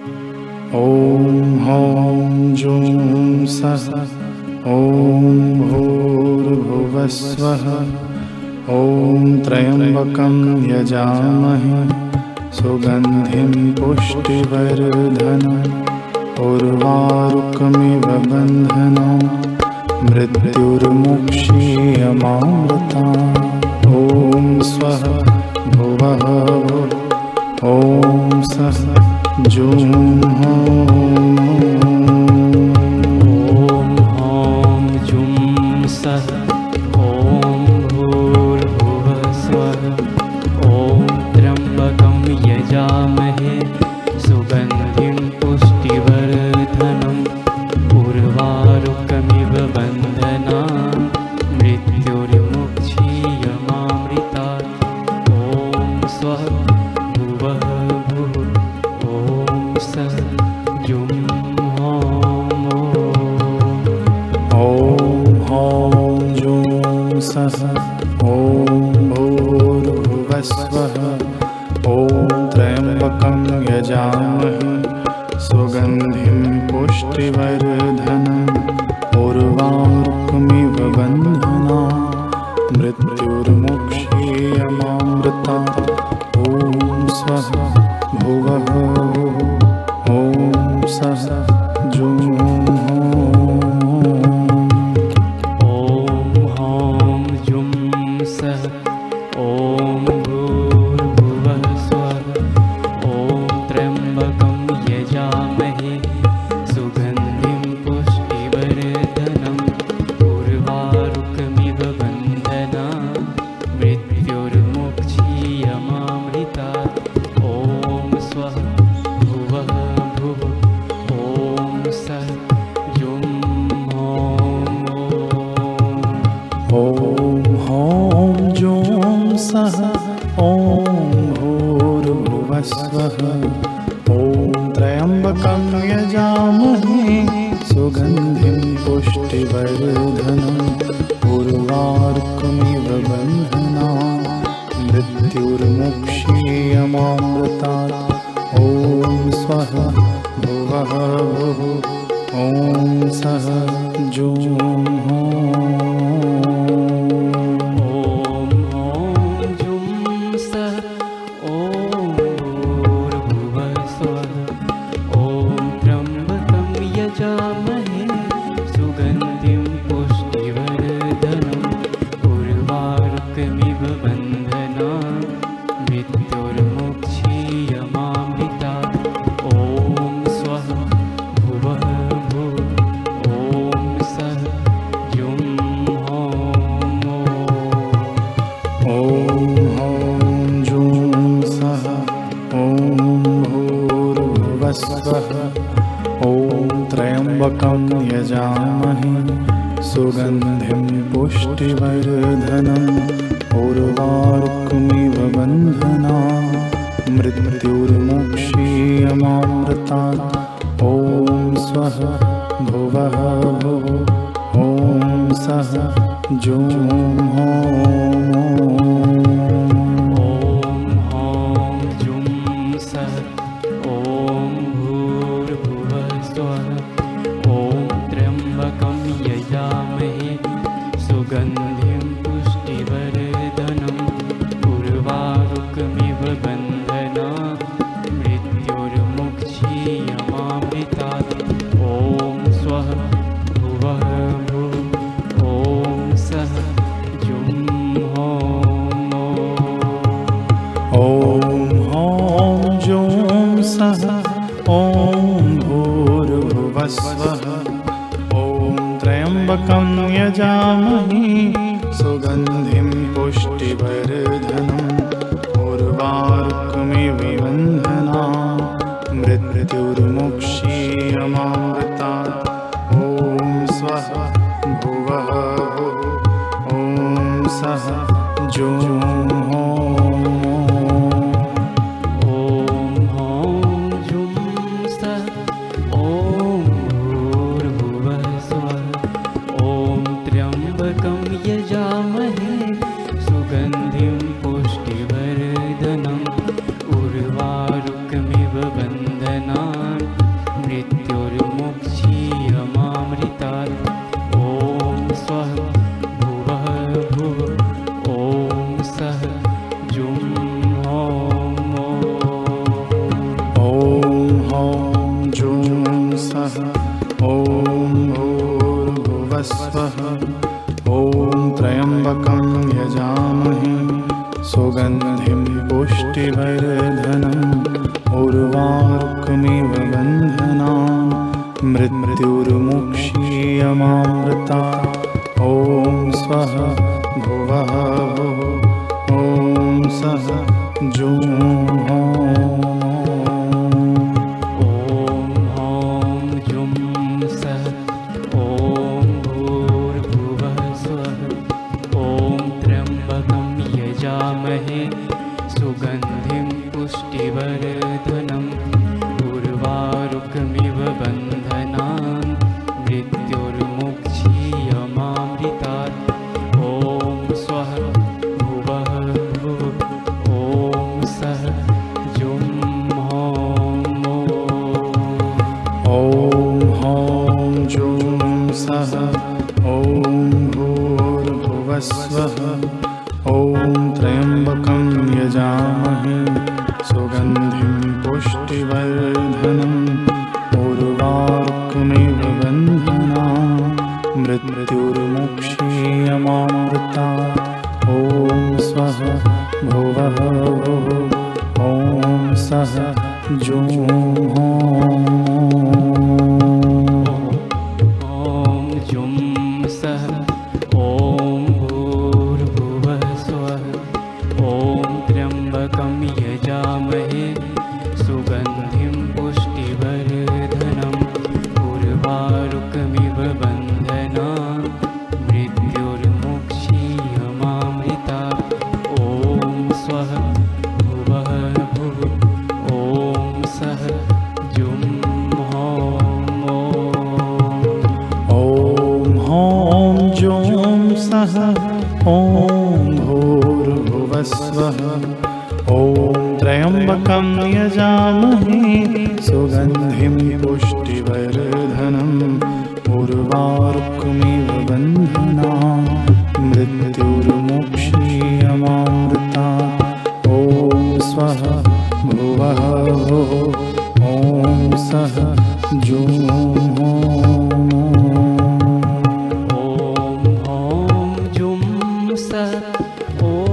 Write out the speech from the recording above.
ॐ हौं जूं सः ॐ भूर्भुवस्वः ॐ त्र्यम्बकं यजामहे सुगन्धिं पुष्टिवर्धन उर्वारुकमिव उर्वारुक्मिवबन्धनं मृत्युर्मुक्षीयमामृता ॐ स्वः भुवः ॐ सः। 就好 मृतयो सः ॐ भूर्भुवस्वः ॐ त्र्यम्बकं यजामहे। सुगन्धिं पुष्टिवृधन् पुष्टिवर्धनम् उर्वारुकमिव बन्धना मृत्युर्मुक्षीयमामृतात् ॐ स्वः भुवः भुः ॐ सः जूं हों विद्मस्वः ॐ त्र्यम्बकं यजामहे। सुगन्धिं पुष्टिवर्धनम्। मृत्युर्मुक्षीयमामृता। ॐ स्वः भुवः ॐ सः जूम्। जों सः। ॐ भूर्भुवस्वः। ॐ त्र्यम्बकं यजामहे। सुगन्धिं पुष्टिवर्धनम् उर्वाक्निबन्धना बन्धना मृत्युर्मुक्षीयमामृता। ॐ स्वः भुवः भुः। ॐ सः जों Mr. भोर्भुवस्वः ॐ भूर्भुवस्वः। ॐ त्र्यम्बकं यजामहे। सुगन्धिं पुष्टिवर्धनम् उर्वारुक्मिव força. Oh.